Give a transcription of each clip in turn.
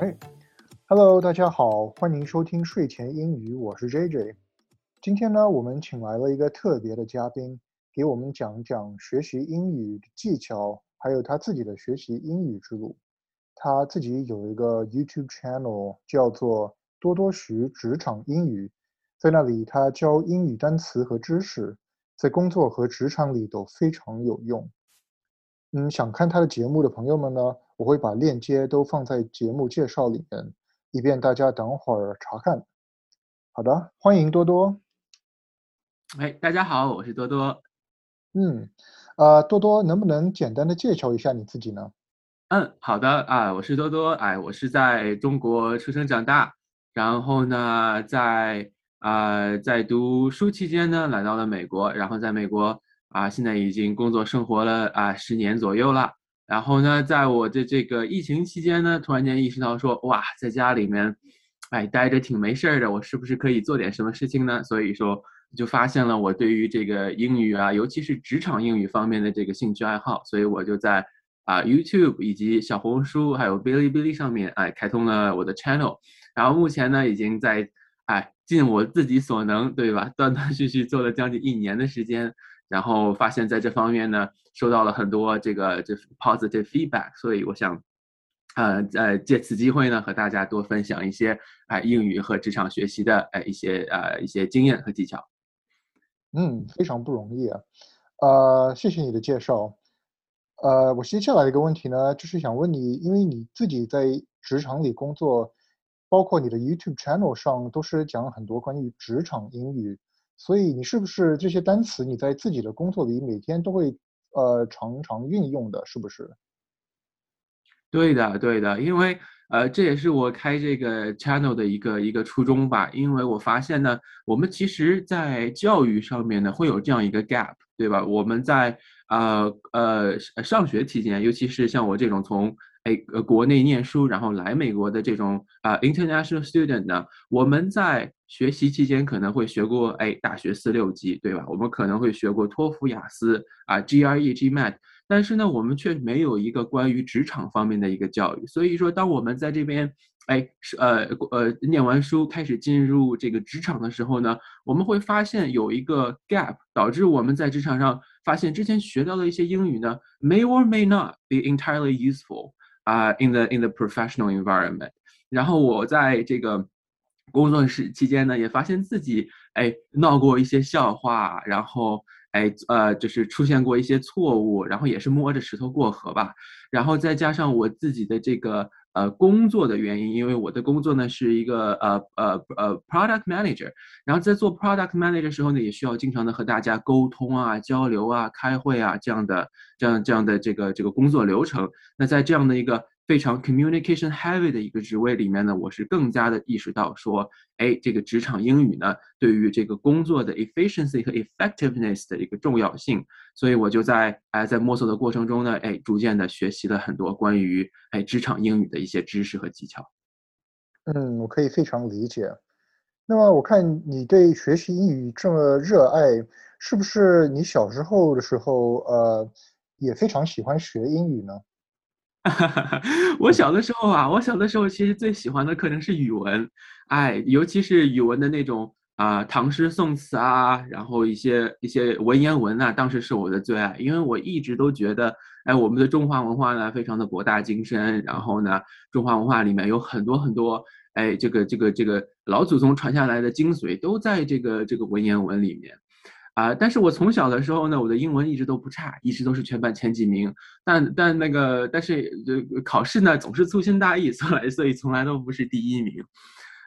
哎，Hello，大家好，欢迎收听睡前英语，我是 JJ。今天呢，我们请来了一个特别的嘉宾，给我们讲讲学习英语的技巧，还有他自己的学习英语之路。他自己有一个 YouTube channel，叫做多多学职场英语，在那里他教英语单词和知识，在工作和职场里都非常有用。嗯，想看他的节目的朋友们呢？我会把链接都放在节目介绍里面，以便大家等会儿查看。好的，欢迎多多。哎，大家好，我是多多。嗯，呃，多多能不能简单的介绍一下你自己呢？嗯，好的啊，我是多多。哎，我是在中国出生长大，然后呢，在啊在读书期间呢，来到了美国，然后在美国啊，现在已经工作生活了啊十年左右了。然后呢，在我的这个疫情期间呢，突然间意识到说，哇，在家里面，哎，待着挺没事儿的，我是不是可以做点什么事情呢？所以说，就发现了我对于这个英语啊，尤其是职场英语方面的这个兴趣爱好，所以我就在啊 YouTube 以及小红书还有哔哩哔哩上面，哎，开通了我的 channel。然后目前呢，已经在哎尽我自己所能，对吧？断断续续做了将近一年的时间。然后发现，在这方面呢，收到了很多这个这 positive feedback，所以我想，呃呃，借此机会呢，和大家多分享一些哎英语和职场学习的哎一些呃一些经验和技巧。嗯，非常不容易啊，呃，谢谢你的介绍。呃，我接下来一个问题呢，就是想问你，因为你自己在职场里工作，包括你的 YouTube channel 上都是讲很多关于职场英语。所以你是不是这些单词你在自己的工作里每天都会呃常常运用的，是不是？对的，对的，因为呃这也是我开这个 channel 的一个一个初衷吧。因为我发现呢，我们其实，在教育上面呢会有这样一个 gap，对吧？我们在呃呃上学期间，尤其是像我这种从哎，呃，国内念书，然后来美国的这种啊，international student 呢，我们在学习期间可能会学过哎，大学四六级，对吧？我们可能会学过托福、雅思啊，GRE、GMAT，但是呢，我们却没有一个关于职场方面的一个教育。所以说，当我们在这边哎，是呃呃念完书开始进入这个职场的时候呢，我们会发现有一个 gap，导致我们在职场上发现之前学到的一些英语呢，may or may not be entirely useful。啊，in the in the professional environment，然后我在这个工作室期间呢，也发现自己哎闹过一些笑话，然后哎呃就是出现过一些错误，然后也是摸着石头过河吧，然后再加上我自己的这个。呃，工作的原因，因为我的工作呢是一个呃呃呃 product manager，然后在做 product manager 的时候呢，也需要经常的和大家沟通啊、交流啊、开会啊这样的这样这样的这个这个工作流程。那在这样的一个非常 communication heavy 的一个职位里面呢，我是更加的意识到说，哎，这个职场英语呢，对于这个工作的 efficiency 和 effectiveness 的一个重要性，所以我就在哎在摸索的过程中呢，哎，逐渐的学习了很多关于哎职场英语的一些知识和技巧。嗯，我可以非常理解。那么我看你对学习英语这么热爱，是不是你小时候的时候呃也非常喜欢学英语呢？哈 哈我小的时候啊，我小的时候其实最喜欢的可能是语文，哎，尤其是语文的那种啊唐诗宋词啊，然后一些一些文言文啊，当时是我的最爱，因为我一直都觉得，哎，我们的中华文化呢非常的博大精深，然后呢，中华文化里面有很多很多，哎，这个这个这个老祖宗传下来的精髓都在这个这个文言文里面。啊，但是我从小的时候呢，我的英文一直都不差，一直都是全班前几名。但但那个，但是考试呢总是粗心大意，所以所以从来都不是第一名。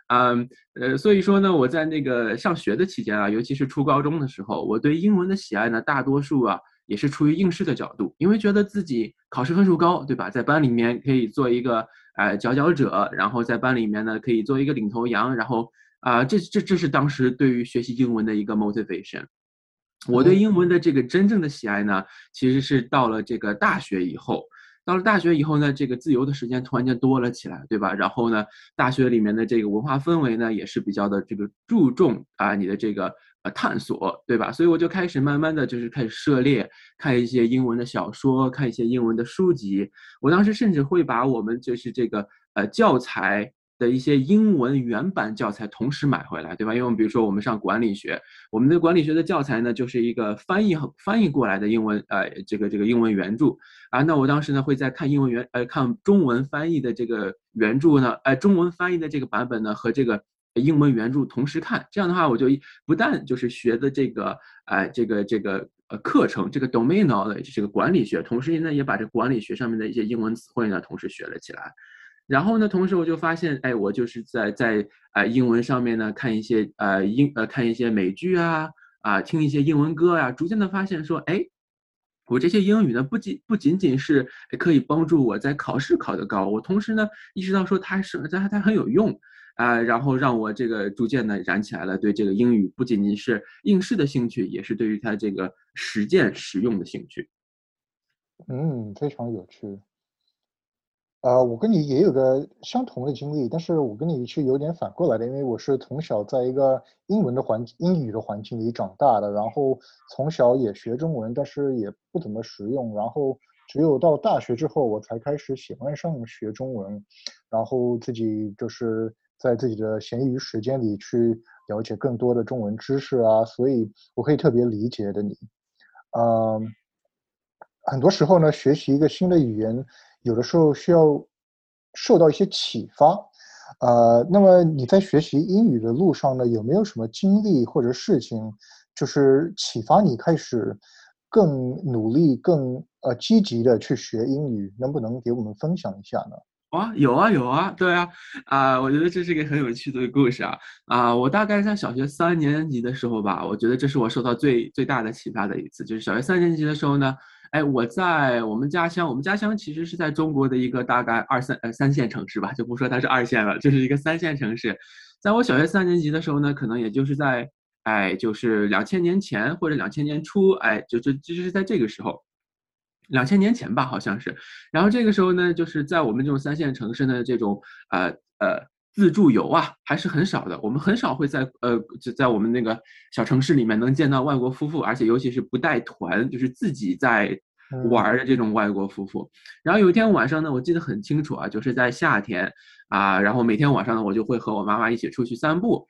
嗯，呃，所以说呢，我在那个上学的期间啊，尤其是初高中的时候，我对英文的喜爱呢，大多数啊也是出于应试的角度，因为觉得自己考试分数高，对吧？在班里面可以做一个呃佼佼者，然后在班里面呢可以做一个领头羊，然后啊，这这这是当时对于学习英文的一个 motivation。我对英文的这个真正的喜爱呢，其实是到了这个大学以后。到了大学以后呢，这个自由的时间突然间多了起来，对吧？然后呢，大学里面的这个文化氛围呢，也是比较的这个注重啊，你的这个呃探索，对吧？所以我就开始慢慢的就是开始涉猎，看一些英文的小说，看一些英文的书籍。我当时甚至会把我们就是这个呃教材。的一些英文原版教材同时买回来，对吧？因为我们比如说我们上管理学，我们的管理学的教材呢，就是一个翻译翻译过来的英文，呃，这个这个英文原著啊。那我当时呢会在看英文原，呃，看中文翻译的这个原著呢，呃，中文翻译的这个版本呢和这个英文原著同时看。这样的话，我就不但就是学的这个，哎，这个这个呃课程，这个 domain 的这个管理学，同时呢也把这管理学上面的一些英文词汇呢同时学了起来。然后呢，同时我就发现，哎，我就是在在啊英文上面呢看一些呃英呃看一些美剧啊啊听一些英文歌呀，逐渐的发现说，哎，我这些英语呢不仅不仅仅是可以帮助我在考试考得高，我同时呢意识到说它是它它很有用啊，然后让我这个逐渐的燃起来了对这个英语不仅仅是应试的兴趣，也是对于它这个实践实用的兴趣。嗯，非常有趣。呃，我跟你也有个相同的经历，但是我跟你是有点反过来的，因为我是从小在一个英文的环英语的环境里长大的，然后从小也学中文，但是也不怎么实用，然后只有到大学之后，我才开始喜欢上学中文，然后自己就是在自己的闲余时间里去了解更多的中文知识啊，所以我可以特别理解的你，嗯，很多时候呢，学习一个新的语言。有的时候需要受到一些启发，呃，那么你在学习英语的路上呢，有没有什么经历或者事情，就是启发你开始更努力、更呃积极的去学英语？能不能给我们分享一下呢？啊，有啊有啊，对啊，啊，我觉得这是一个很有趣的故事啊啊，我大概在小学三年级的时候吧，我觉得这是我受到最最大的启发的一次，就是小学三年级的时候呢。哎，我在我们家乡，我们家乡其实是在中国的一个大概二三呃三线城市吧，就不说它是二线了，就是一个三线城市。在我小学三年级的时候呢，可能也就是在哎，就是两千年前或者两千年初，哎，就就就是在这个时候，两千年前吧，好像是。然后这个时候呢，就是在我们这种三线城市的这种呃呃。自助游啊，还是很少的。我们很少会在呃，就在我们那个小城市里面能见到外国夫妇，而且尤其是不带团，就是自己在玩的这种外国夫妇。然后有一天晚上呢，我记得很清楚啊，就是在夏天啊，然后每天晚上呢，我就会和我妈妈一起出去散步，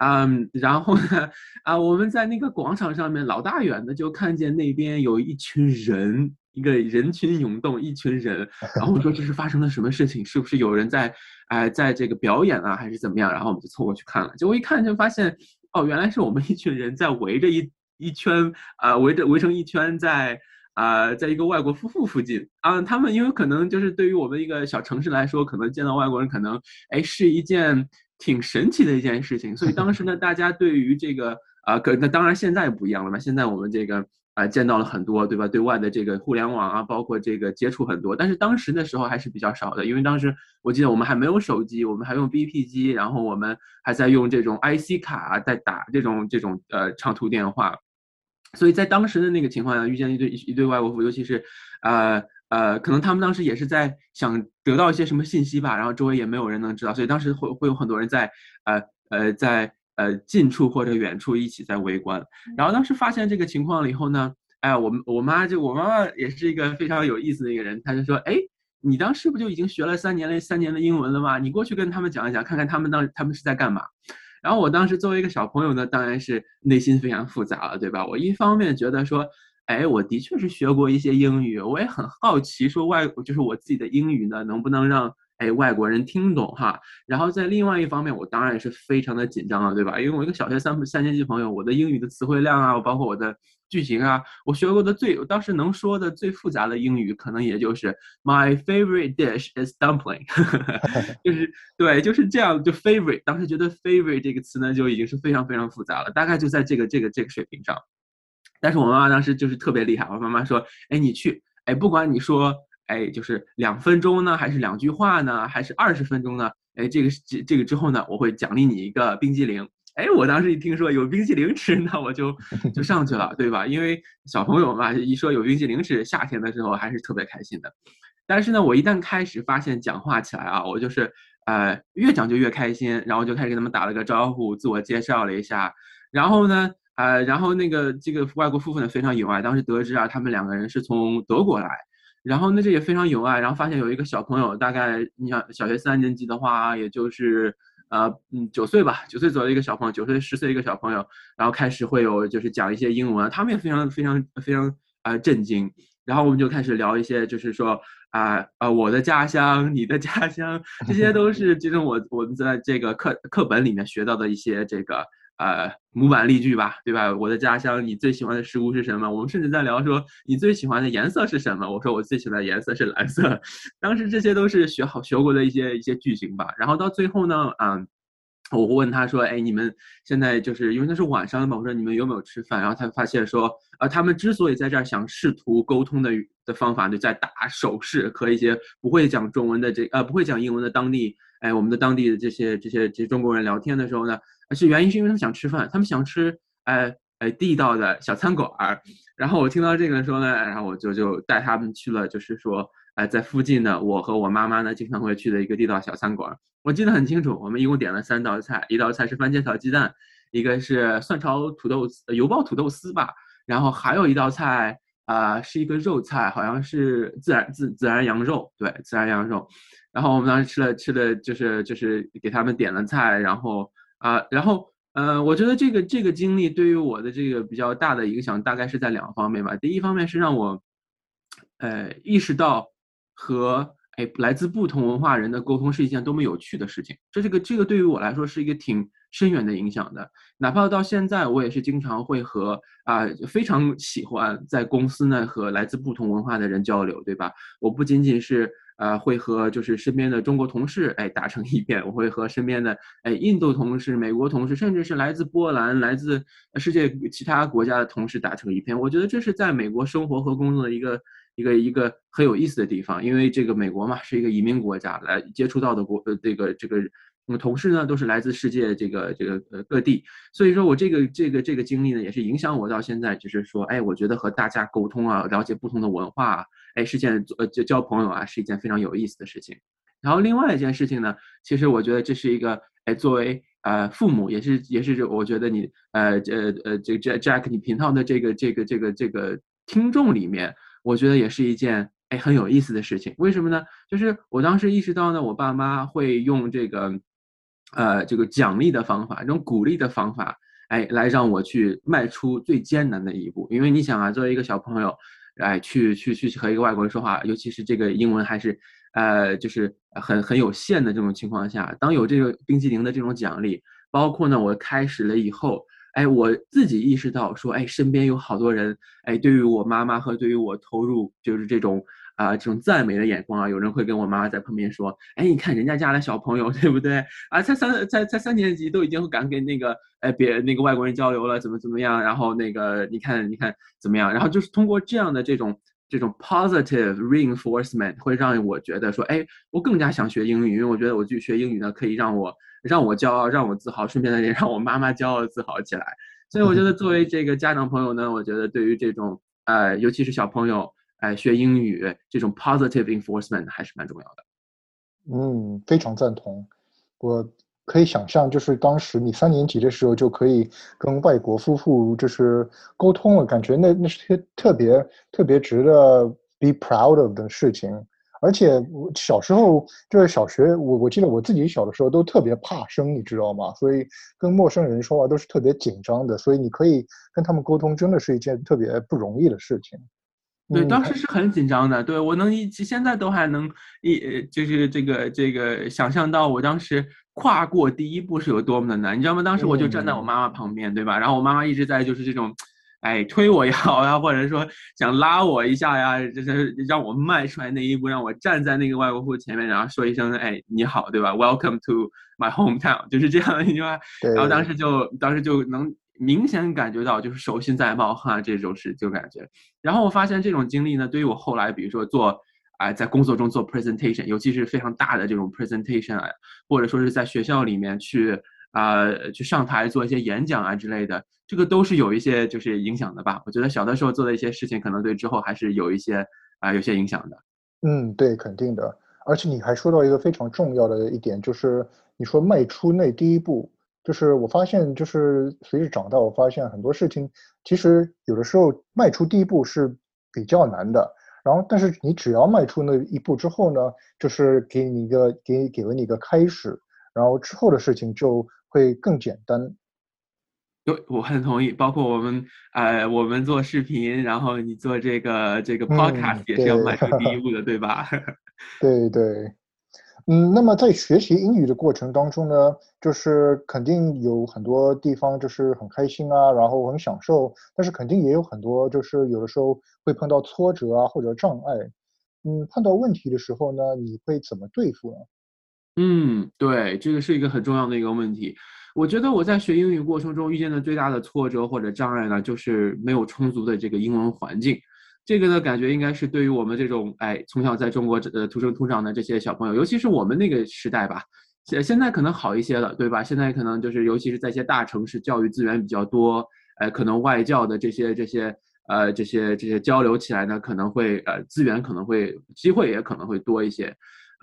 嗯，然后呢，啊，我们在那个广场上面，老大远的就看见那边有一群人。一个人群涌动，一群人，然后我说这是发生了什么事情？是不是有人在，哎，在这个表演啊，还是怎么样？然后我们就凑过去看了，结果一看就发现，哦，原来是我们一群人在围着一一圈，啊，围着围成一圈，在啊，在一个外国夫妇附近啊，他们因为可能就是对于我们一个小城市来说，可能见到外国人可能，哎，是一件挺神奇的一件事情，所以当时呢，大家对于这个啊，可那当然现在不一样了嘛，现在我们这个。啊，见到了很多，对吧？对外的这个互联网啊，包括这个接触很多，但是当时的时候还是比较少的，因为当时我记得我们还没有手机，我们还用 BP 机，然后我们还在用这种 IC 卡在打这种这种呃长途电话，所以在当时的那个情况下，遇见一对一对外国夫，尤其是呃呃，可能他们当时也是在想得到一些什么信息吧，然后周围也没有人能知道，所以当时会会有很多人在呃呃在。呃，近处或者远处一起在围观，然后当时发现这个情况了以后呢，哎，我们我妈就我妈妈也是一个非常有意思的一个人，她就说，哎，你当时不就已经学了三年了三年的英文了吗？你过去跟他们讲一讲，看看他们当他们是在干嘛。然后我当时作为一个小朋友呢，当然是内心非常复杂了，对吧？我一方面觉得说，哎，我的确是学过一些英语，我也很好奇说外就是我自己的英语呢，能不能让。哎，外国人听懂哈，然后在另外一方面，我当然也是非常的紧张了，对吧？因为我一个小学三三年级朋友，我的英语的词汇量啊，包括我的句型啊，我学过的最当时能说的最复杂的英语，可能也就是 My favorite dish is dumpling，就是对，就是这样，就 favorite，当时觉得 favorite 这个词呢，就已经是非常非常复杂了，大概就在这个这个这个水平上。但是我妈妈当时就是特别厉害，我妈妈说，哎，你去，哎，不管你说。哎，就是两分钟呢，还是两句话呢，还是二十分钟呢？哎，这个这这个之后呢，我会奖励你一个冰激凌。哎，我当时一听说有冰激凌吃，那我就就上去了，对吧？因为小朋友嘛，一说有冰激凌吃，夏天的时候还是特别开心的。但是呢，我一旦开始发现讲话起来啊，我就是呃越讲就越开心，然后就开始跟他们打了个招呼，自我介绍了一下。然后呢，啊，然后那个这个外国夫妇呢非常有爱，当时得知啊他们两个人是从德国来，然后呢这也非常有爱，然后发现有一个小朋友，大概你想小学三年级的话，也就是呃嗯九岁吧，九岁左右一个小朋友，九岁十岁一个小朋友，然后开始会有就是讲一些英文，他们也非常非常非常啊震惊，然后我们就开始聊一些就是说啊啊我的家乡，你的家乡，这些都是其中我我们在这个课课本里面学到的一些这个。呃，模板例句吧，对吧？我的家乡，你最喜欢的食物是什么？我们甚至在聊说你最喜欢的颜色是什么？我说我最喜欢的颜色是蓝色。当时这些都是学好学过的一些一些句型吧。然后到最后呢，嗯，我问他说，哎，你们现在就是因为那是晚上了嘛？我说你们有没有吃饭？然后他发现说，呃，他们之所以在这儿想试图沟通的的方法，就在打手势和一些不会讲中文的这呃不会讲英文的当地，哎，我们的当地的这些这些这些中国人聊天的时候呢。是原因是因为他们想吃饭，他们想吃哎哎地道的小餐馆儿。然后我听到这个的时候呢，然后我就就带他们去了，就是说哎在附近的我和我妈妈呢经常会去的一个地道小餐馆。我记得很清楚，我们一共点了三道菜，一道菜是番茄炒鸡蛋，一个是蒜炒土豆丝油爆土豆丝吧，然后还有一道菜啊是一个肉菜，好像是自然自自然羊肉，对自然羊肉。然后我们当时吃了吃的就是就是给他们点了菜，然后。啊，然后，呃，我觉得这个这个经历对于我的这个比较大的影响，大概是在两个方面吧。第一方面是让我，呃，意识到和哎来自不同文化人的沟通是一件多么有趣的事情。这这个这个对于我来说是一个挺深远的影响的。哪怕到现在，我也是经常会和啊非常喜欢在公司呢和来自不同文化的人交流，对吧？我不仅仅是。啊，会和就是身边的中国同事哎打成一片，我会和身边的哎印度同事、美国同事，甚至是来自波兰、来自世界其他国家的同事打成一片。我觉得这是在美国生活和工作的一个一个一个很有意思的地方，因为这个美国嘛是一个移民国家，来接触到的国呃这个这个同事呢都是来自世界这个这个呃各地，所以说我这个这个这个经历呢也是影响我到现在，就是说哎，我觉得和大家沟通啊，了解不同的文化啊。哎，是件呃交交朋友啊，是一件非常有意思的事情。然后另外一件事情呢，其实我觉得这是一个哎，作为呃父母也是也是我觉得你呃呃呃这个 Jack 你频道的这个这个这个这个听众里面，我觉得也是一件哎很有意思的事情。为什么呢？就是我当时意识到呢，我爸妈会用这个呃这个奖励的方法，这种鼓励的方法，哎来让我去迈出最艰难的一步。因为你想啊，作为一个小朋友。哎，去去去和一个外国人说话，尤其是这个英文还是，呃，就是很很有限的这种情况下，当有这个冰激凌的这种奖励，包括呢，我开始了以后，哎，我自己意识到说，哎，身边有好多人，哎，对于我妈妈和对于我投入就是这种。啊，这种赞美的眼光啊，有人会跟我妈妈在旁边说：“哎，你看人家家的小朋友，对不对？啊，才三才才三年级，都已经敢跟那个哎别那个外国人交流了，怎么怎么样？然后那个你看你看怎么样？然后就是通过这样的这种这种 positive reinforcement，会让我觉得说，哎，我更加想学英语，因为我觉得我去学英语呢，可以让我让我骄傲，让我自豪，顺便呢也让我妈妈骄傲自豪起来。所以我觉得作为这个家长朋友呢，我觉得对于这种呃，尤其是小朋友。哎，学英语这种 positive enforcement 还是蛮重要的。嗯，非常赞同。我可以想象，就是当时你三年级的时候就可以跟外国夫妇就是沟通了，感觉那那是特特别特别值得 be proud of 的事情。而且我小时候就是小学，我我记得我自己小的时候都特别怕生，你知道吗？所以跟陌生人说话都是特别紧张的。所以你可以跟他们沟通，真的是一件特别不容易的事情。对，当时是很紧张的。对我能一直现在都还能一就是这个这个想象到我当时跨过第一步是有多么的难，你知道吗？当时我就站在我妈妈旁边，对吧？然后我妈妈一直在就是这种，哎，推我也好呀，或者说想拉我一下呀，就是让我迈出来那一步，让我站在那个外国户前面，然后说一声，哎，你好，对吧？Welcome to my hometown，就是这样的一句话。然后当时就当时就能。明显感觉到就是手心在冒汗这种事就感觉，然后我发现这种经历呢，对于我后来比如说做，啊，在工作中做 presentation，尤其是非常大的这种 presentation 啊，或者说是在学校里面去啊去上台做一些演讲啊之类的，这个都是有一些就是影响的吧。我觉得小的时候做的一些事情，可能对之后还是有一些啊有些影响的。嗯，对，肯定的。而且你还说到一个非常重要的一点，就是你说迈出那第一步。就是我发现，就是随着长大，我发现很多事情，其实有的时候迈出第一步是比较难的。然后，但是你只要迈出那一步之后呢，就是给你一个给给了你一个开始，然后之后的事情就会更简单。对，我很同意。包括我们，呃，我们做视频，然后你做这个这个 podcast 也是要迈出第一步的，对吧？对 对。嗯，那么在学习英语的过程当中呢，就是肯定有很多地方就是很开心啊，然后很享受，但是肯定也有很多就是有的时候会碰到挫折啊或者障碍。嗯，碰到问题的时候呢，你会怎么对付呢？嗯，对，这个是一个很重要的一个问题。我觉得我在学英语过程中遇见的最大的挫折或者障碍呢，就是没有充足的这个英文环境。这个呢，感觉应该是对于我们这种哎从小在中国呃土生土长的这些小朋友，尤其是我们那个时代吧，现现在可能好一些了，对吧？现在可能就是尤其是在一些大城市，教育资源比较多，哎，可能外教的这些这些呃这些这些交流起来呢，可能会呃资源可能会机会也可能会多一些，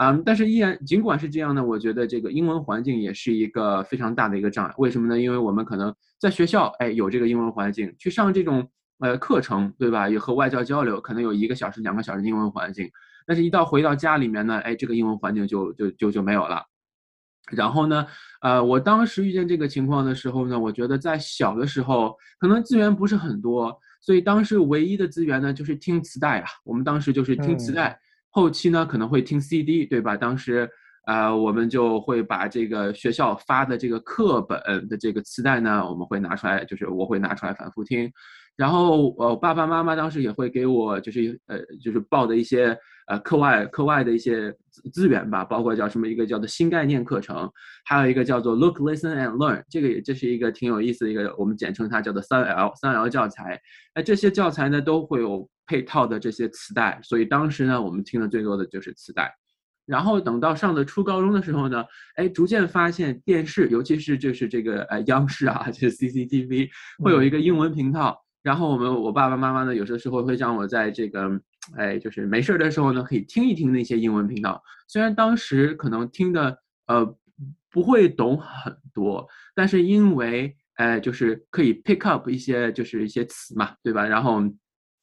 嗯，但是依然尽管是这样呢，我觉得这个英文环境也是一个非常大的一个障碍。为什么呢？因为我们可能在学校哎有这个英文环境去上这种。呃，课程对吧？也和外教交流，可能有一个小时、两个小时英文环境，但是一到回到家里面呢，哎，这个英文环境就就就就没有了。然后呢，呃，我当时遇见这个情况的时候呢，我觉得在小的时候可能资源不是很多，所以当时唯一的资源呢就是听磁带啊。我们当时就是听磁带，后期呢可能会听 CD，对吧？当时。啊，我们就会把这个学校发的这个课本的这个磁带呢，我们会拿出来，就是我会拿出来反复听。然后，呃，爸爸妈妈当时也会给我，就是呃，就是报的一些呃课外课外的一些资源吧，包括叫什么一个叫做新概念课程，还有一个叫做 Look, Listen and Learn，这个也这是一个挺有意思的一个，我们简称它叫做三 L 三 L 教材。那这些教材呢都会有配套的这些磁带，所以当时呢我们听的最多的就是磁带。然后等到上的初高中的时候呢，哎，逐渐发现电视，尤其是就是这个呃央视啊，就是 CCTV 会有一个英文频道。然后我们我爸爸妈妈呢，有的时候会让我在这个哎，就是没事儿的时候呢，可以听一听那些英文频道。虽然当时可能听的呃不会懂很多，但是因为哎，就是可以 pick up 一些就是一些词嘛，对吧？然后。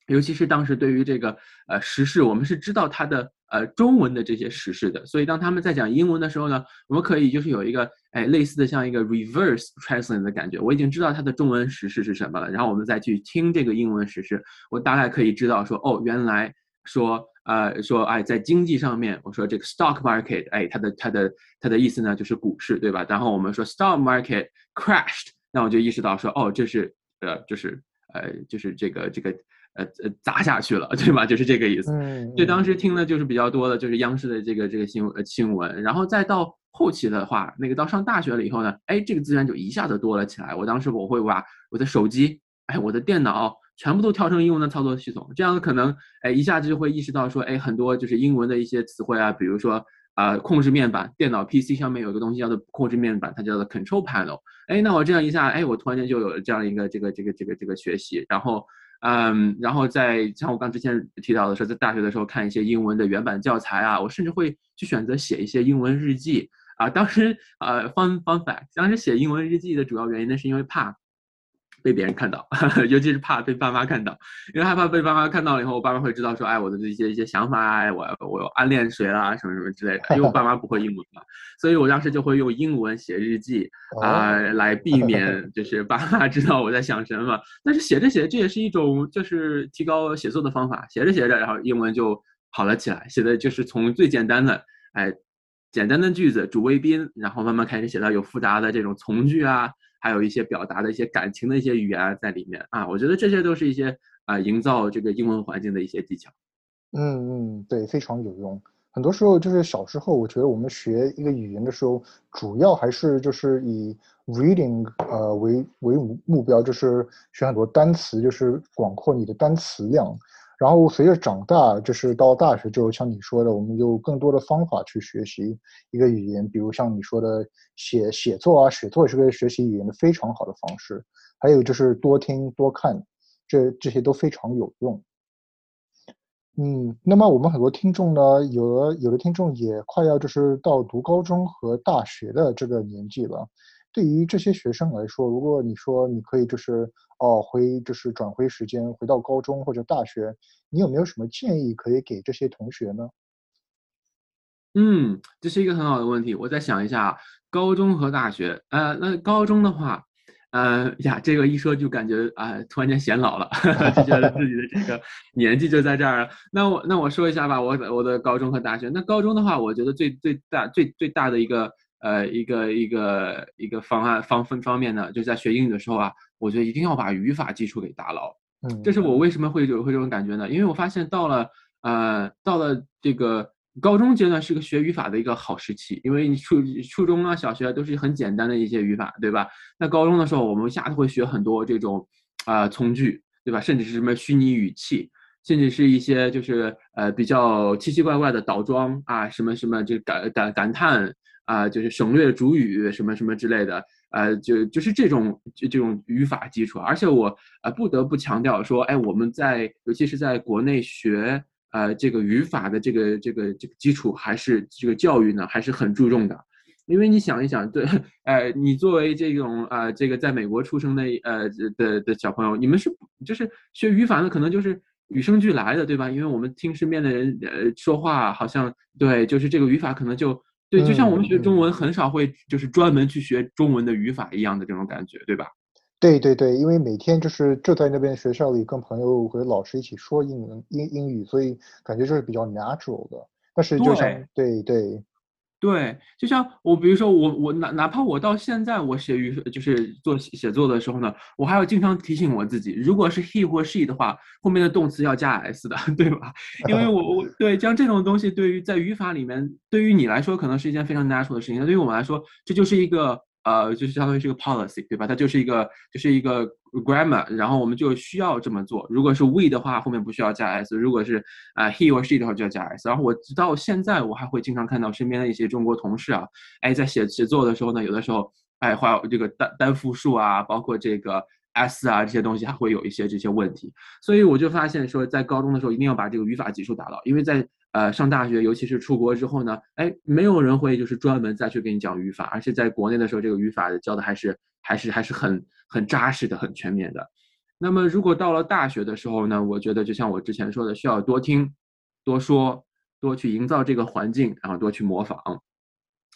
尤其是当时对于这个呃时事，我们是知道它的呃中文的这些时事的，所以当他们在讲英文的时候呢，我们可以就是有一个哎类似的像一个 reverse translate 的感觉，我已经知道它的中文实事是什么了，然后我们再去听这个英文实事，我大概可以知道说哦，原来说呃说哎在经济上面，我说这个 stock market 哎它的它的它的意思呢就是股市对吧？然后我们说 stock market crashed，那我就意识到说哦这是呃就是呃就是这个这个。呃呃，砸下去了，对吧？就是这个意思。嗯，对，当时听的就是比较多的，就是央视的这个这个新闻新闻。然后再到后期的话，那个到上大学了以后呢，哎，这个资源就一下子多了起来。我当时我会把我的手机，哎，我的电脑全部都调成英文的操作系统，这样可能哎一下子就会意识到说，哎，很多就是英文的一些词汇啊，比如说啊，控制面板，电脑 PC 上面有个东西叫做控制面板，它叫做 Control Panel。哎，那我这样一下，哎，我突然间就有了这样一个这个这个这个这个学习，然后。嗯，然后在像我刚之前提到的说，在大学的时候看一些英文的原版教材啊，我甚至会去选择写一些英文日记啊。当时呃，fun fun fact，当时写英文日记的主要原因呢，是因为怕。被别人看到，尤其是怕被爸妈看到，因为害怕被爸妈看到了以后，我爸妈会知道说，哎，我的这些一些想法啊，我我暗恋谁啦，什么什么之类的。因为我爸妈不会英文嘛，所以我当时就会用英文写日记啊，来避免就是爸妈知道我在想什么。但是写着写着，这也是一种就是提高写作的方法。写着写着，然后英文就好了起来。写的就是从最简单的，哎，简单的句子主谓宾，然后慢慢开始写到有复杂的这种从句啊。还有一些表达的一些感情的一些语言在里面啊，我觉得这些都是一些啊营造这个英文环境的一些技巧。嗯嗯，对，非常有用。很多时候就是小时候，我觉得我们学一个语言的时候，主要还是就是以 reading 呃为为目标，就是学很多单词，就是广阔你的单词量。然后随着长大，就是到大学，就像你说的，我们有更多的方法去学习一个语言，比如像你说的写写作啊，写作也是个学习语言的非常好的方式。还有就是多听多看，这这些都非常有用。嗯，那么我们很多听众呢，有的有的听众也快要就是到读高中和大学的这个年纪了。对于这些学生来说，如果你说你可以就是哦回就是转回时间回到高中或者大学，你有没有什么建议可以给这些同学呢？嗯，这是一个很好的问题。我再想一下，高中和大学，呃，那高中的话，呃呀，这个一说就感觉啊，突然间显老了，就觉得自己的这个 年纪就在这儿了。那我那我说一下吧，我我的高中和大学。那高中的话，我觉得最最大最最大的一个呃一个一个一个方案方分方面呢，就在学英语的时候啊，我觉得一定要把语法基础给打牢。嗯，这是我为什么会有会这种感觉呢？因为我发现到了呃到了这个。高中阶段是个学语法的一个好时期，因为你初初中啊、小学都是很简单的一些语法，对吧？那高中的时候，我们一下子会学很多这种啊从句，对吧？甚至是什么虚拟语气，甚至是一些就是呃比较奇奇怪怪的倒装啊，什么什么就感感感叹啊，就是省略主语什么什么之类的，呃，就就是这种这种语法基础。而且我呃不得不强调说，哎，我们在尤其是在国内学。呃，这个语法的这个这个这个基础还是这个教育呢，还是很注重的，因为你想一想，对，呃，你作为这种啊，这个在美国出生的呃的的小朋友，你们是就是学语法呢，可能就是与生俱来的，对吧？因为我们听身边的人呃说话，好像对，就是这个语法可能就对，就像我们学中文很少会就是专门去学中文的语法一样的这种感觉，对吧？对对对，因为每天就是就在那边学校里跟朋友和老师一起说英文英英语，所以感觉就是比较 natural 的。但是就像对对对，就像我比如说我我哪哪怕我到现在我写语就是做写作的时候呢，我还要经常提醒我自己，如果是 he 或 she 的话，后面的动词要加 s 的，对吧？因为 我我对像这种东西，对于在语法里面，对于你来说可能是一件非常 natural 的事情，那对于我们来说，这就是一个。呃，就是相当于是个 policy，对吧？它就是一个，就是一个 grammar，然后我们就需要这么做。如果是 we 的话，后面不需要加 s；如果是啊 he or she 的话，就要加 s。然后我直到现在，我还会经常看到身边的一些中国同事啊，哎，在写写作的时候呢，有的时候哎画这个单单复数啊，包括这个 s 啊这些东西，还会有一些这些问题。所以我就发现说，在高中的时候一定要把这个语法基础打牢，因为在呃，上大学，尤其是出国之后呢，哎，没有人会就是专门再去给你讲语法，而且在国内的时候，这个语法教的还是还是还是很很扎实的、很全面的。那么，如果到了大学的时候呢，我觉得就像我之前说的，需要多听、多说、多去营造这个环境，然后多去模仿。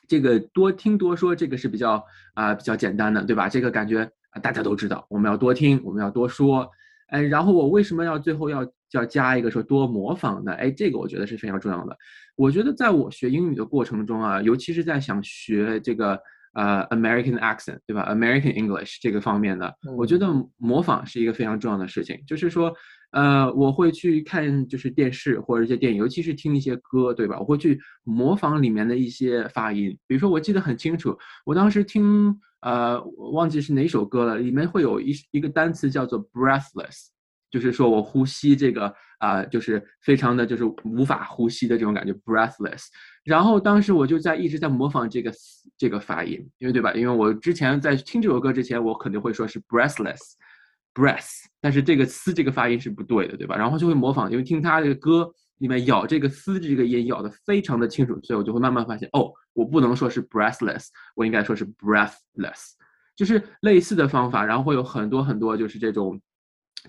这个多听多说，这个是比较啊比较简单的，对吧？这个感觉大家都知道，我们要多听，我们要多说。哎，然后我为什么要最后要要加一个说多模仿的？哎，这个我觉得是非常重要的。我觉得在我学英语的过程中啊，尤其是在想学这个呃 American accent，对吧？American English 这个方面的，我觉得模仿是一个非常重要的事情。就是说，呃，我会去看就是电视或者一些电影，尤其是听一些歌，对吧？我会去模仿里面的一些发音。比如说，我记得很清楚，我当时听。呃，忘记是哪首歌了，里面会有一一个单词叫做 breathless，就是说我呼吸这个啊，就是非常的就是无法呼吸的这种感觉 breathless。然后当时我就在一直在模仿这个这个发音，因为对吧？因为我之前在听这首歌之前，我肯定会说是 breathless，breath，但是这个 s 这个发音是不对的，对吧？然后就会模仿，因为听他这个歌。里面咬这个丝这个音咬的非常的清楚，所以我就会慢慢发现，哦，我不能说是 breathless，我应该说是 breathless，就是类似的方法，然后会有很多很多就是这种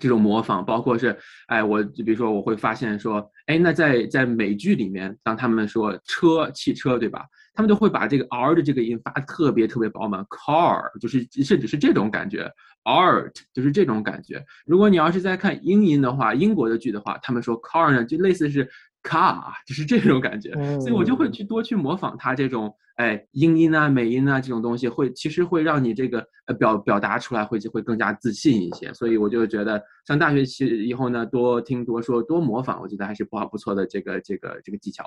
这种模仿，包括是，哎，我就比如说我会发现说，哎，那在在美剧里面，当他们说车汽车，对吧？他们就会把这个 r 的这个音发特别特别饱满，car 就是甚至是这种感觉，art 就是这种感觉。如果你要是在看英音的话，英国的剧的话，他们说 car 呢就类似是 car，就是这种感觉。所以我就会去多去模仿他这种哎英音啊、美音啊这种东西，会其实会让你这个呃表表达出来会就会更加自信一些。所以我就觉得上大学期以后呢，多听多说多模仿，我觉得还是不好不错的这个这个这个技巧。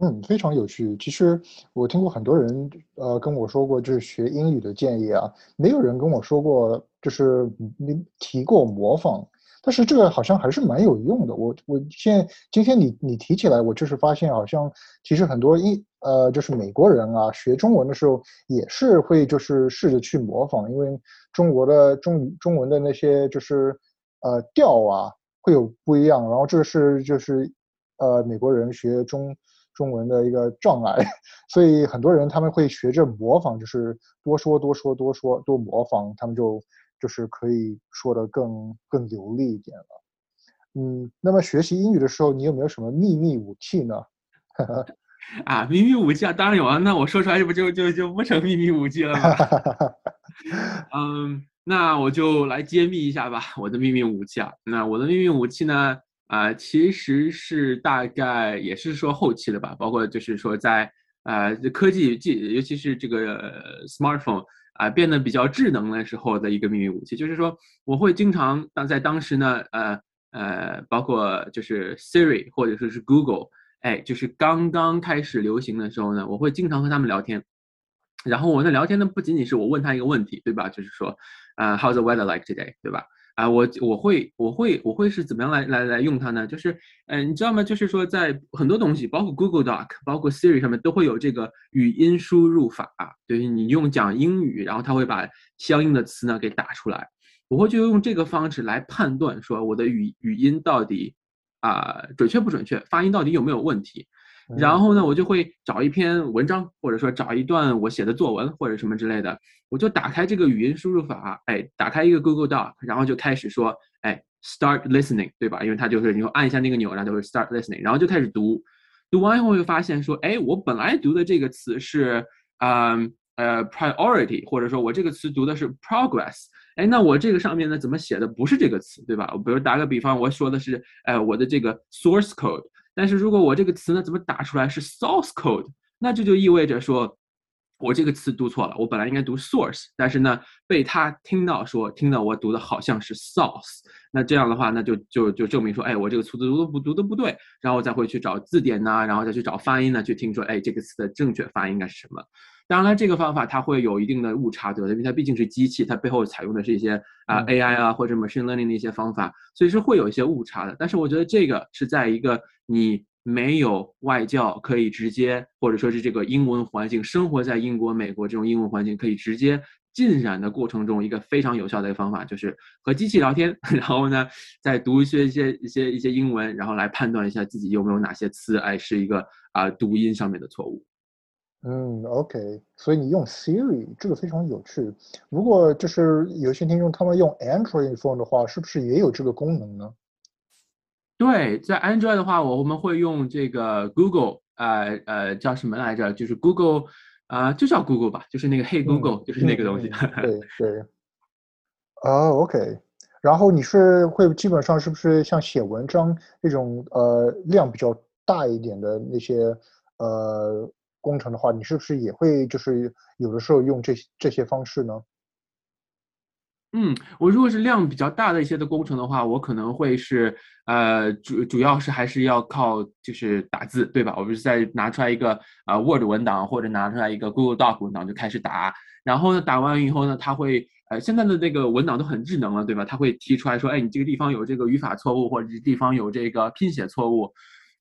嗯，非常有趣。其实我听过很多人，呃，跟我说过就是学英语的建议啊，没有人跟我说过就是你提过模仿。但是这个好像还是蛮有用的。我我现在今天你你提起来，我就是发现好像其实很多英呃就是美国人啊学中文的时候也是会就是试着去模仿，因为中国的中中文的那些就是呃调啊会有不一样，然后这是就是呃美国人学中。中文的一个障碍，所以很多人他们会学着模仿，就是多说多说多说多模仿，他们就就是可以说的更更流利一点了。嗯，那么学习英语的时候，你有没有什么秘密武器呢？啊，秘密武器啊，当然有啊。那我说出来，这不就就就不成秘密武器了吗？嗯，那我就来揭秘一下吧，我的秘密武器啊。那我的秘密武器呢？啊，其实是大概也是说后期的吧，包括就是说在呃科技，尤其是这个 smartphone 啊变得比较智能的时候的一个秘密武器，就是说我会经常当在当时呢，呃呃，包括就是 Siri 或者说是 Google，哎，就是刚刚开始流行的时候呢，我会经常和他们聊天，然后我的聊天呢不仅仅是我问他一个问题，对吧？就是说，呃，How's the weather like today？对吧？啊，我我会我会我会是怎么样来来来用它呢？就是，嗯，你知道吗？就是说，在很多东西，包括 Google Doc，包括 Siri 上面，都会有这个语音输入法，就是你用讲英语，然后它会把相应的词呢给打出来。我会就用这个方式来判断，说我的语语音到底啊准确不准确，发音到底有没有问题。然后呢，我就会找一篇文章，或者说找一段我写的作文或者什么之类的，我就打开这个语音输入法，哎，打开一个 Google Doc，然后就开始说，哎，Start listening，对吧？因为它就是你按一下那个钮，然后就会 Start listening，然后就开始读，读完以后会发现说，哎，我本来读的这个词是，嗯呃，priority，或者说我这个词读的是 progress，哎，那我这个上面呢怎么写的不是这个词，对吧？我比如打个比方，我说的是，哎，我的这个 source code。但是如果我这个词呢，怎么打出来是 source code，那这就意味着说，我这个词读错了，我本来应该读 source，但是呢，被他听到说，听到我读的好像是 source，那这样的话，那就就就证明说，哎，我这个词读的不读的不对，然后再会去找字典呐，然后再去找发音呢，去听说，哎，这个词的正确发音应该是什么？当然了，这个方法它会有一定的误差，对吧？因为它毕竟是机器，它背后采用的是一些啊 AI 啊或者 machine learning 的一些方法，所以是会有一些误差的。但是我觉得这个是在一个你没有外教可以直接，或者说是这个英文环境，生活在英国、美国这种英文环境可以直接浸染的过程中，一个非常有效的一个方法，就是和机器聊天，然后呢，再读一些一些一些一些英文，然后来判断一下自己有没有哪些词，哎，是一个啊读音上面的错误。嗯，OK，所以你用 Siri 这个非常有趣。如果就是有些听众他们用 Android phone 的话，是不是也有这个功能呢？对，在 Android 的话，我们会用这个 Google，呃呃，叫什么来着？就是 Google，啊，就叫 Google 吧，就是那个 Hey Google，就是那个东西。对对。哦，OK。然后你是会基本上是不是像写文章那种呃量比较大一点的那些呃？工程的话，你是不是也会就是有的时候用这这些方式呢？嗯，我如果是量比较大的一些的工程的话，我可能会是呃主主要是还是要靠就是打字，对吧？我不是在拿出来一个啊 Word 文档或者拿出来一个 Google Doc 文档就开始打，然后呢打完以后呢，它会呃现在的那个文档都很智能了，对吧？它会提出来说，哎，你这个地方有这个语法错误，或者这地方有这个拼写错误。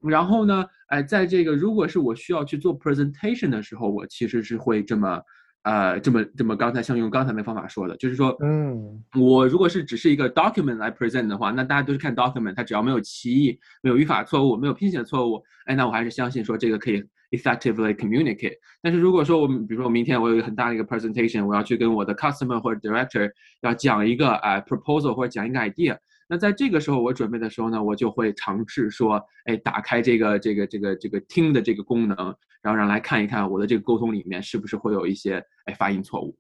然后呢，哎，在这个如果是我需要去做 presentation 的时候，我其实是会这么，呃，这么这么刚才像用刚才那方法说的，就是说，嗯，我如果是只是一个 document 来 present 的话，那大家都是看 document，它只要没有歧义、没有语法错误、没有拼写错误，哎，那我还是相信说这个可以 effectively communicate。但是如果说我们，比如说我明天我有一个很大的一个 presentation，我要去跟我的 customer 或者 director 要讲一个啊 proposal 或者讲一个 idea。那在这个时候，我准备的时候呢，我就会尝试说，哎，打开这个这个这个这个听的这个功能，然后让来看一看我的这个沟通里面是不是会有一些哎发音错误。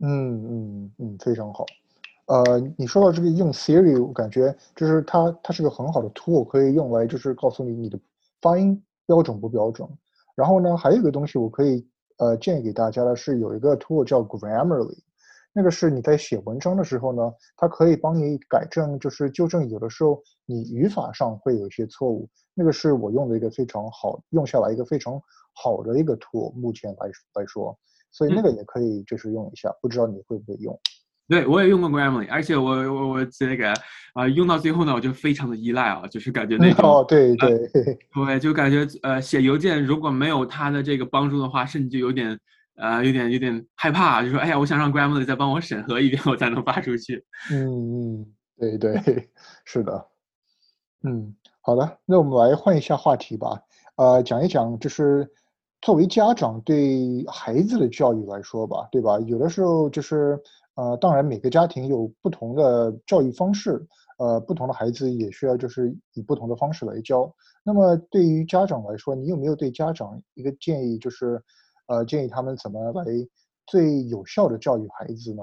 嗯嗯嗯，非常好。呃，你说到这个用 Siri，我感觉就是它它是个很好的 tool，可以用来就是告诉你你的发音标准不标准。然后呢，还有一个东西我可以呃建议给大家的是有一个 tool 叫 Grammarly。那个是你在写文章的时候呢，它可以帮你改正，就是纠正有的时候你语法上会有一些错误。那个是我用的一个非常好用下来一个非常好的一个 tool，目前来来说，所以那个也可以就是用一下。不知道你会不会用？对我也用过 Grammarly，而且我我我这个啊用到最后呢，我就非常的依赖啊，就是感觉那种哦对对对，就感觉呃写邮件如果没有它的这个帮助的话，甚至就有点。呃，有点有点害怕，就说，哎呀，我想让 Grammarly 再帮我审核一遍，我才能发出去。嗯嗯，对对，是的。嗯，好的，那我们来换一下话题吧。呃，讲一讲，就是作为家长对孩子的教育来说吧，对吧？有的时候就是，呃，当然每个家庭有不同的教育方式，呃，不同的孩子也需要就是以不同的方式来教。那么对于家长来说，你有没有对家长一个建议，就是，呃，建议他们怎么来最有效的教育孩子呢？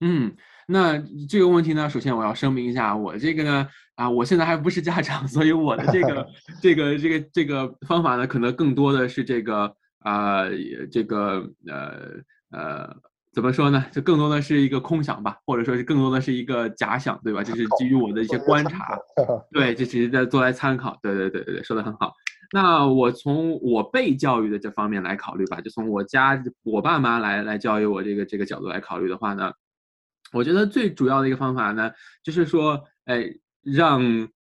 嗯，那这个问题呢，首先我要声明一下，我这个呢，啊，我现在还不是家长，所以我的这个 这个这个这个方法呢，可能更多的是这个啊，这个呃呃，怎么说呢？就更多的是一个空想吧，或者说是更多的是一个假想，对吧？就是基于我的一些观察，对，这只是在做来参考。对对对对对，说的很好。那我从我被教育的这方面来考虑吧，就从我家我爸妈来来教育我这个这个角度来考虑的话呢。我觉得最主要的一个方法呢，就是说，哎，让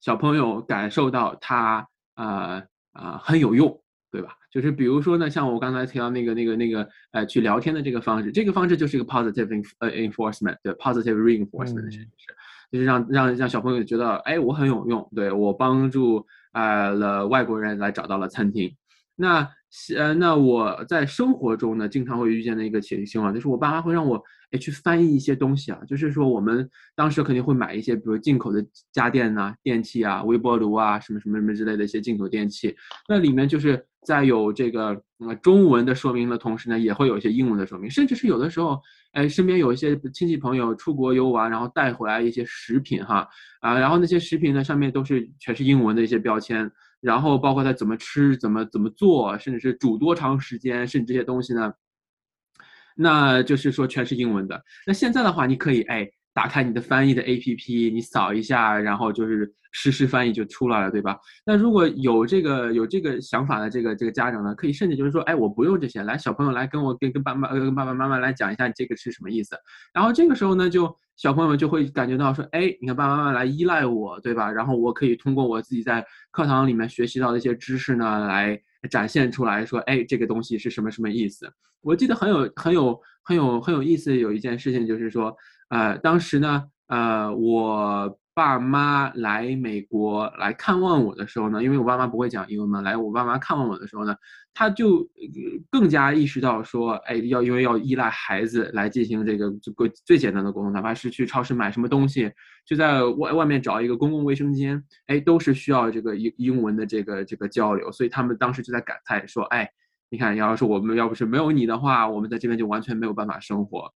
小朋友感受到他啊啊很有用，对吧？就是比如说呢，像我刚才提到那个那个那个，呃，去聊天的这个方式，这个方式就是一个 positive 呃 enforcement，对，positive reinforcement 是是，就是让让让小朋友觉得，哎，我很有用，对我帮助啊了外国人来找到了餐厅。那呃，那我在生活中呢，经常会遇见的一个情形啊，就是我爸妈会让我哎去翻译一些东西啊，就是说我们当时肯定会买一些，比如进口的家电呐、电器啊、微波炉啊，什么什么什么之类的一些进口电器，那里面就是在有这个呃中文的说明的同时呢，也会有一些英文的说明，甚至是有的时候，哎，身边有一些亲戚朋友出国游玩，然后带回来一些食品哈啊，然后那些食品呢上面都是全是英文的一些标签。然后包括它怎么吃、怎么怎么做，甚至是煮多长时间，甚至这些东西呢，那就是说全是英文的。那现在的话，你可以哎。打开你的翻译的 APP，你扫一下，然后就是实时翻译就出来了，对吧？那如果有这个有这个想法的这个这个家长呢，可以甚至就是说，哎，我不用这些，来小朋友来跟我跟跟爸妈跟爸爸妈妈来讲一下这个是什么意思。然后这个时候呢，就小朋友就会感觉到说，哎，你看爸爸妈妈来依赖我，对吧？然后我可以通过我自己在课堂里面学习到的一些知识呢，来展现出来说，哎，这个东西是什么什么意思？我记得很有很有很有很有意思，有一件事情就是说。呃，当时呢，呃，我爸妈来美国来看望我的时候呢，因为我爸妈不会讲英文嘛，来我爸妈看望我的时候呢，他就更加意识到说，哎，要因为要依赖孩子来进行这个这个最简单的沟通，哪怕是去超市买什么东西，就在外外面找一个公共卫生间，哎，都是需要这个英英文的这个这个交流，所以他们当时就在感叹说，哎，你看，要是我们要不是没有你的话，我们在这边就完全没有办法生活。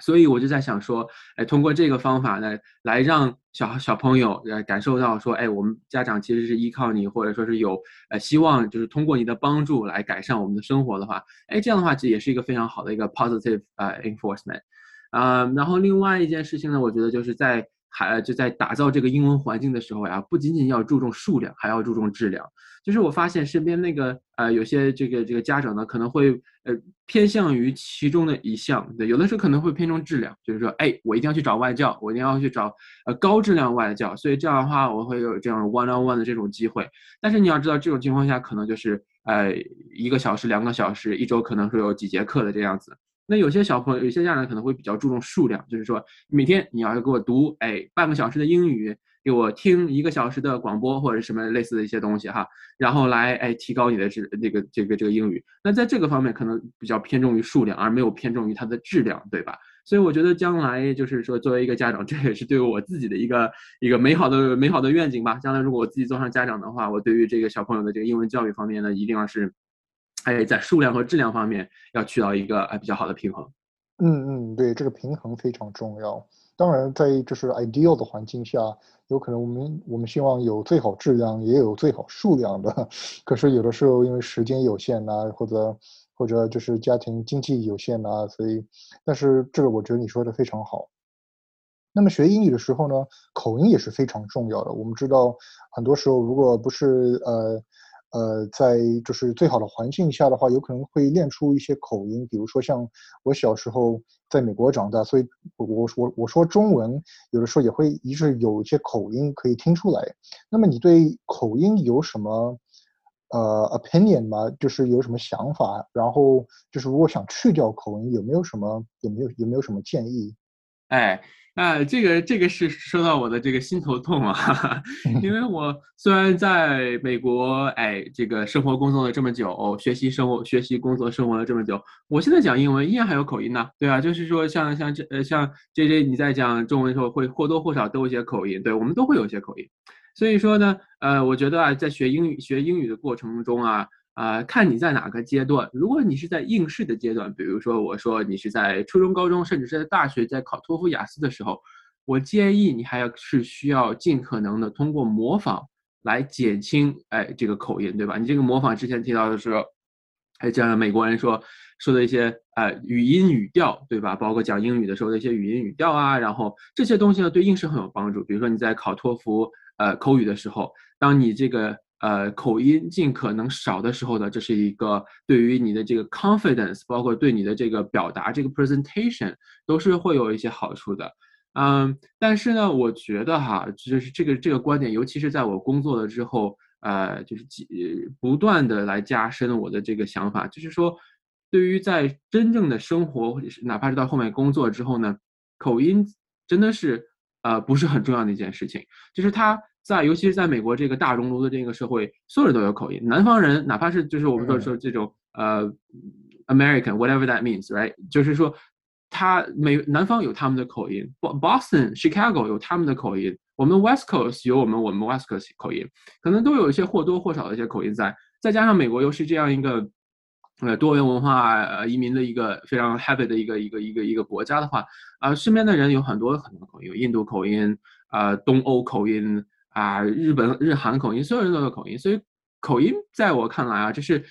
所以我就在想说，哎，通过这个方法呢，来让小小朋友呃感受到说，哎，我们家长其实是依靠你，或者说是有呃希望，就是通过你的帮助来改善我们的生活的话，哎，这样的话其实也是一个非常好的一个 positive 呃 enforcement，啊，然后另外一件事情呢，我觉得就是在。还就在打造这个英文环境的时候呀，不仅仅要注重数量，还要注重质量。就是我发现身边那个呃，有些这个这个家长呢，可能会呃偏向于其中的一项，对，有的时候可能会偏重质量，就是说，哎，我一定要去找外教，我一定要去找呃高质量外教，所以这样的话，我会有这样 one on one 的这种机会。但是你要知道，这种情况下可能就是呃一个小时、两个小时，一周可能会有几节课的这样子。那有些小朋友，有些家长可能会比较注重数量，就是说每天你要给我读，哎，半个小时的英语，给我听一个小时的广播或者什么类似的一些东西哈，然后来哎提高你的这这个这个这个英语。那在这个方面可能比较偏重于数量，而没有偏重于它的质量，对吧？所以我觉得将来就是说，作为一个家长，这也是对我自己的一个一个美好的美好的愿景吧。将来如果我自己做上家长的话，我对于这个小朋友的这个英文教育方面呢，一定要是。哎，在数量和质量方面要取到一个哎比较好的平衡。嗯嗯，对，这个平衡非常重要。当然，在就是 ideal 的环境下，有可能我们我们希望有最好质量，也有最好数量的。可是有的时候因为时间有限呐，或者或者就是家庭经济有限呐，所以，但是这个我觉得你说的非常好。那么学英语的时候呢，口音也是非常重要的。我们知道，很多时候如果不是呃。呃，在就是最好的环境下的话，有可能会练出一些口音。比如说像我小时候在美国长大，所以我我我说中文有的时候也会一直有一些口音可以听出来。那么你对口音有什么呃 opinion 吗？就是有什么想法？然后就是如果想去掉口音，有没有什么有没有有没有什么建议？哎，啊，这个这个是说到我的这个心头痛啊，因为我虽然在美国，哎，这个生活工作了这么久，学习生活、学习工作生活了这么久，我现在讲英文依然还有口音呢，对啊，就是说像像这呃像 J J 你在讲中文的时候会或多或少都有些口音，对我们都会有一些口音，所以说呢，呃，我觉得啊，在学英语学英语的过程中啊。啊，看你在哪个阶段。如果你是在应试的阶段，比如说我说你是在初中、高中，甚至是在大学，在考托福、雅思的时候，我建议你还要是需要尽可能的通过模仿来减轻哎这个口音，对吧？你这个模仿之前提到的时候，还讲美国人说说的一些呃语音语调，对吧？包括讲英语的时候的一些语音语调啊，然后这些东西呢对应试很有帮助。比如说你在考托福呃口语的时候，当你这个。呃，口音尽可能少的时候呢，这是一个对于你的这个 confidence，包括对你的这个表达这个 presentation 都是会有一些好处的。嗯，但是呢，我觉得哈，就是这个这个观点，尤其是在我工作了之后，呃，就是几不断的来加深我的这个想法，就是说，对于在真正的生活或者是哪怕是到后面工作之后呢，口音真的是呃不是很重要的一件事情，就是它。在，尤其是在美国这个大熔炉的这个社会，所有人都有口音。南方人，哪怕是就是我们说说这种呃，American whatever that means，right？就是说，他美南方有他们的口音，Boston、Chicago 有他们的口音，我们 West Coast 有我们我们 West Coast 口音，可能都有一些或多或少的一些口音在。再加上美国又是这样一个呃多元文化呃移民的一个非常 happy 的一个一个一个一个国家的话，啊，身边的人有很多很多口音，有印度口音，啊，东欧口音。啊，日本日韩口音，所有人都有口音，所以口音在我看来啊，这是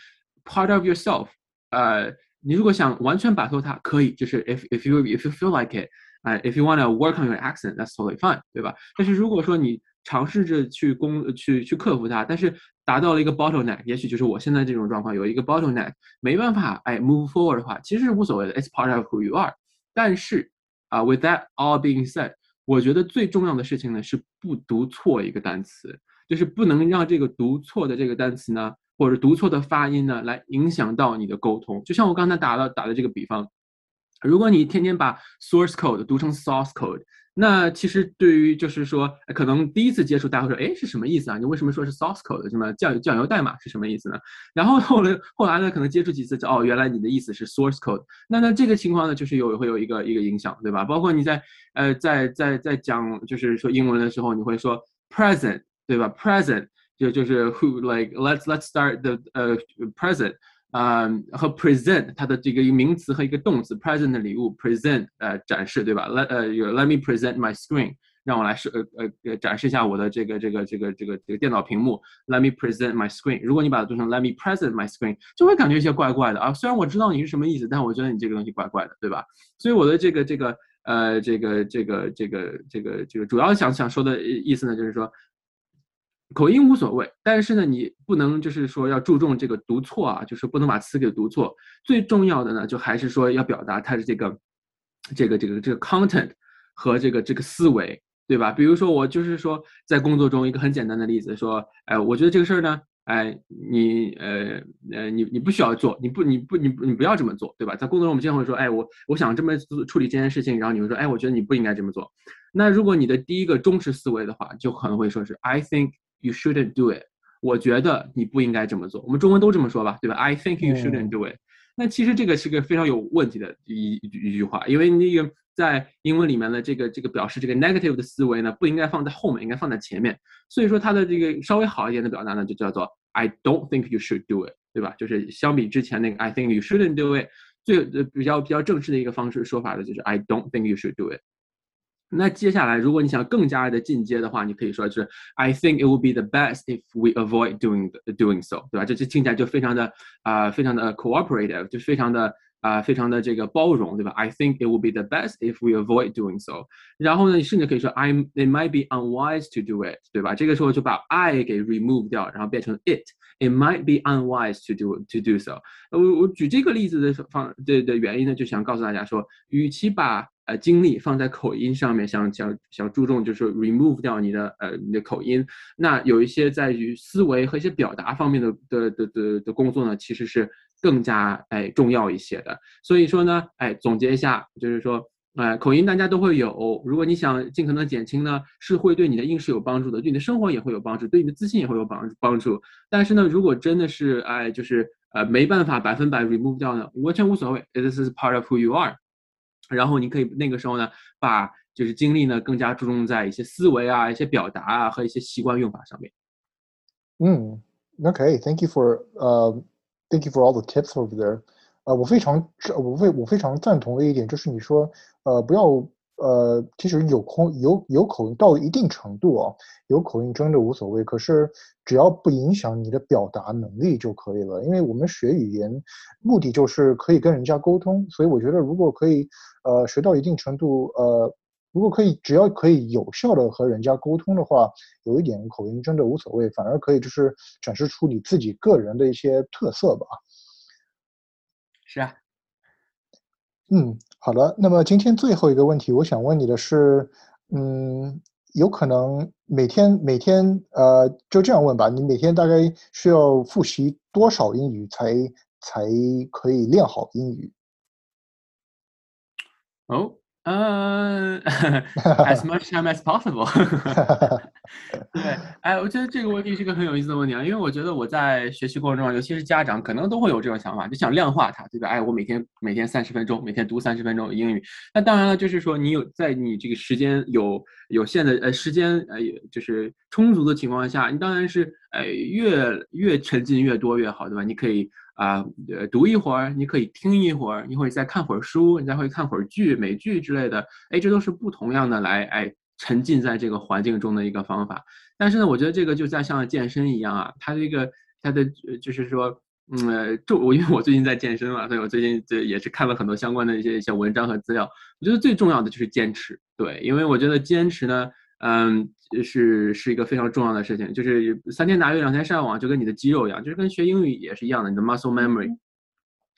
part of yourself。呃，你如果想完全摆脱它，可以，就是 if if you if you feel like it，啊，if you want to work on your accent，that's totally fine，对吧？但是如果说你尝试着去攻去去克服它，但是达到了一个 bottleneck，也许就是我现在这种状况有一个 bottleneck，没办法，哎，move forward 的话，其实是无所谓的，it's part of who you are。但是啊，with that all being said。我觉得最重要的事情呢是不读错一个单词，就是不能让这个读错的这个单词呢，或者读错的发音呢，来影响到你的沟通。就像我刚才打了打的这个比方，如果你天天把 source code 读成 source code。那其实对于就是说，可能第一次接触，大家会说，哎，是什么意思啊？你为什么说是 source code 什么酱酱油代码是什么意思呢？然后后来后来呢，可能接触几次，哦，原来你的意思是 source code。那那这个情况呢，就是有会有一个一个影响，对吧？包括你在呃在在在讲就是说英文的时候，你会说 present，对吧？present 就就是 who like let's let's start the 呃 present。嗯，和 present 它的这个一个名词和一个动词，present 的礼物，present 呃展示对吧？Let 呃，Let me present my screen，让我来示呃呃展示一下我的这个这个这个这个这个电脑屏幕。Let me present my screen。如果你把它读成 Let me present my screen，就会感觉一些怪怪的啊。虽然我知道你是什么意思，但我觉得你这个东西怪怪的，对吧？所以我的这个这个呃这个这个这个这个这个主要想想说的意思呢，就是说。口音无所谓，但是呢，你不能就是说要注重这个读错啊，就是不能把词给读错。最重要的呢，就还是说要表达它的这个，这个这个这个 content 和这个这个思维，对吧？比如说我就是说在工作中一个很简单的例子，说，哎，我觉得这个事儿呢，哎，你呃呃，你你不需要做，你不你不你你不要这么做，对吧？在工作中我们经常会说，哎，我我想这么处理这件事情，然后你会说，哎，我觉得你不应该这么做。那如果你的第一个忠实思维的话，就可能会说是 I think。You shouldn't do it。我觉得你不应该这么做。我们中文都这么说吧，对吧？I think you shouldn't do it。那其实这个是个非常有问题的一一句话，因为那个在英文里面的这个这个表示这个 negative 的思维呢，不应该放在后面，应该放在前面。所以说它的这个稍微好一点的表达呢，就叫做 I don't think you should do it，对吧？就是相比之前那个 I think you shouldn't do it，最呃比较比较正式的一个方式说法的就是 I don't think you should do it。那接下来，如果你想更加的进阶的话，你可以说是 I think it would be the best if we avoid doing doing so，对吧？这这听起来就非常的啊，非常的 cooperative，就非常的啊，非常的这个包容，对吧？I think it would be the best if we avoid doing so。然后呢，你甚至可以说 I'm it might be unwise to do it，对吧？这个时候就把 I 给 remove 掉，然后变成 it。It might be unwise to do to do so。我我举这个例子的方的的原因呢，就想告诉大家说，与其把 呃，精力放在口音上面，想想想注重就是 remove 掉你的呃你的口音，那有一些在于思维和一些表达方面的的的的的工作呢，其实是更加哎重要一些的。所以说呢，哎总结一下，就是说哎，口音大家都会有。如果你想尽可能减轻呢，是会对你的应试有帮助的，对你的生活也会有帮助，对你的自信也会有帮帮助。但是呢，如果真的是哎，就是呃没办法百分百 remove 掉呢，完全无所谓，this is part of who you are。然后你可以那个时候呢，把就是精力呢更加注重在一些思维啊、一些表达啊和一些习惯用法上面。嗯，OK，Thank you for 呃，Thank you for all the tips over there。呃，我非常我非我非常赞同的一点就是你说，呃，不要呃，其实有口有有口音到一定程度啊，有口音真的无所谓。可是只要不影响你的表达能力就可以了。因为我们学语言目的就是可以跟人家沟通，所以我觉得如果可以呃学到一定程度，呃，如果可以只要可以有效的和人家沟通的话，有一点口音真的无所谓，反而可以就是展示出你自己个人的一些特色吧。是啊，嗯，好的。那么今天最后一个问题，我想问你的是，嗯，有可能每天每天呃，就这样问吧，你每天大概需要复习多少英语才才可以练好英语？哦。呃，as much time as possible。对，哎，我觉得这个问题是个很有意思的问题啊，因为我觉得我在学习过程中，尤其是家长，可能都会有这种想法，就想量化它，对吧？哎，我每天每天三十分钟，每天读三十分钟英语。那当然了，就是说你有在你这个时间有有限的呃时间呃就是充足的情况下，你当然是哎越越沉浸越多越好，对吧？你可以。啊，读一会儿，你可以听一会儿，你会儿再看会儿书，你再会看会儿剧、美剧之类的，哎，这都是不同样的来，哎，沉浸在这个环境中的一个方法。但是呢，我觉得这个就在像健身一样啊，它这个它的就是说，嗯，重我因为我最近在健身嘛，所以我最近这也是看了很多相关的一些一些文章和资料。我觉得最重要的就是坚持，对，因为我觉得坚持呢。嗯，是是一个非常重要的事情，就是三天打鱼两天晒网，就跟你的肌肉一样，就是跟学英语也是一样的，你的 muscle memory，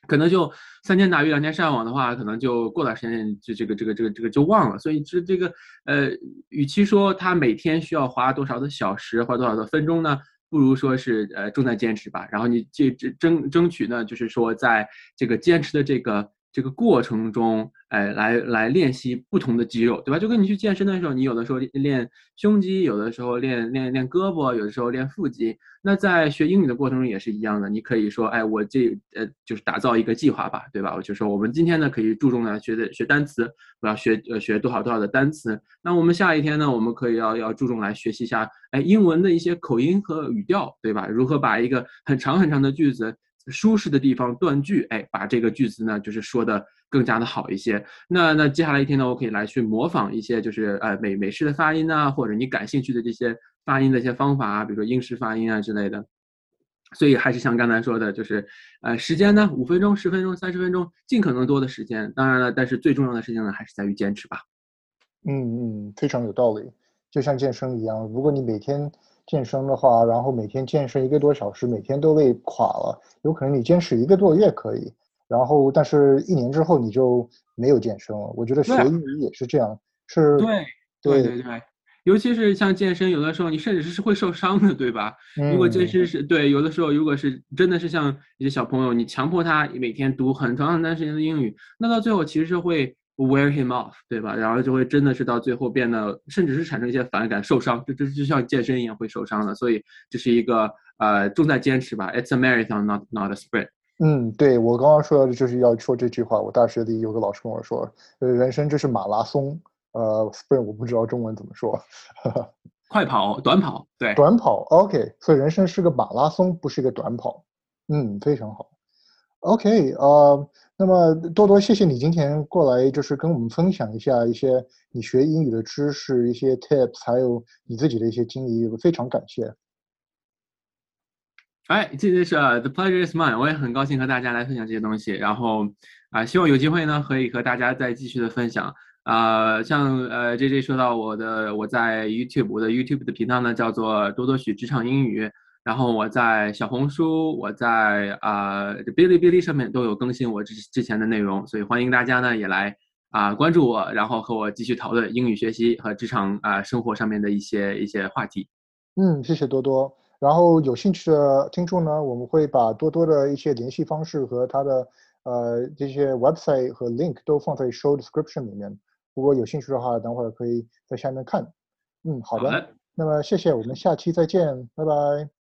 可能就三天打鱼两天晒网的话，可能就过段时间就这个这个这个这个就忘了。所以这这个呃，与其说他每天需要花多少的小时，花多少的分钟呢，不如说是呃重在坚持吧。然后你这这争争取呢，就是说在这个坚持的这个。这个过程中，哎，来来练习不同的肌肉，对吧？就跟你去健身的时候，你有的时候练胸肌，有的时候练练练胳膊，有的时候练腹肌。那在学英语的过程中也是一样的，你可以说，哎，我这呃就是打造一个计划吧，对吧？我就说我们今天呢可以注重呢学的学单词，我要学呃学多少多少的单词。那我们下一天呢，我们可以要要注重来学习一下，哎，英文的一些口音和语调，对吧？如何把一个很长很长的句子。舒适的地方断句，哎，把这个句子呢，就是说的更加的好一些。那那接下来一天呢，我可以来去模仿一些，就是呃美美式的发音啊，或者你感兴趣的这些发音的一些方法啊，比如说英式发音啊之类的。所以还是像刚才说的，就是呃时间呢，五分钟、十分钟、三十分钟，尽可能多的时间。当然了，但是最重要的事情呢，还是在于坚持吧。嗯嗯，非常有道理。就像健身一样，如果你每天。健身的话，然后每天健身一个多小时，每天都累垮了。有可能你坚持一个多月可以，然后但是一年之后你就没有健身了。我觉得学英语也是这样，是。对对对对，尤其是像健身，有的时候你甚至是会受伤的，对吧？如果健身是对，有的时候如果是真的是像一些小朋友，你强迫他每天读很长很长时间的英语，那到最后其实是会。Wear him off，对吧？然后就会真的是到最后变得，甚至是产生一些反感、受伤，这这就像健身一样会受伤的。所以这是一个呃重在坚持吧。It's a marathon, not not a sprint。嗯，对我刚刚说的就是要说这句话。我大学里有个老师跟我说，呃，人生就是马拉松，呃，sprint 我不知道中文怎么说。快跑、短跑，对，短跑。OK，所以人生是个马拉松，不是一个短跑。嗯，非常好。OK，呃。那么多多，谢谢你今天过来，就是跟我们分享一下一些你学英语的知识、一些 tips，还有你自己的一些经历，非常感谢。哎，这就是 The pleasure is mine，我也很高兴和大家来分享这些东西。然后啊，希望有机会呢，可以和大家再继续的分享。啊，像呃 J J 说到我的，我在 YouTube，我的 YouTube 的频道呢叫做多多许职场英语。然后我在小红书，我在啊哔哩哔哩上面都有更新我之之前的内容，所以欢迎大家呢也来啊关注我，然后和我继续讨论英语学习和职场啊生活上面的一些一些话题。嗯，谢谢多多。然后有兴趣的听众呢，我们会把多多的一些联系方式和他的呃这些 website 和 link 都放在 show description 里面。如果有兴趣的话，等会儿可以在下面看。嗯，好的。好的那么谢谢，我们下期再见，拜拜。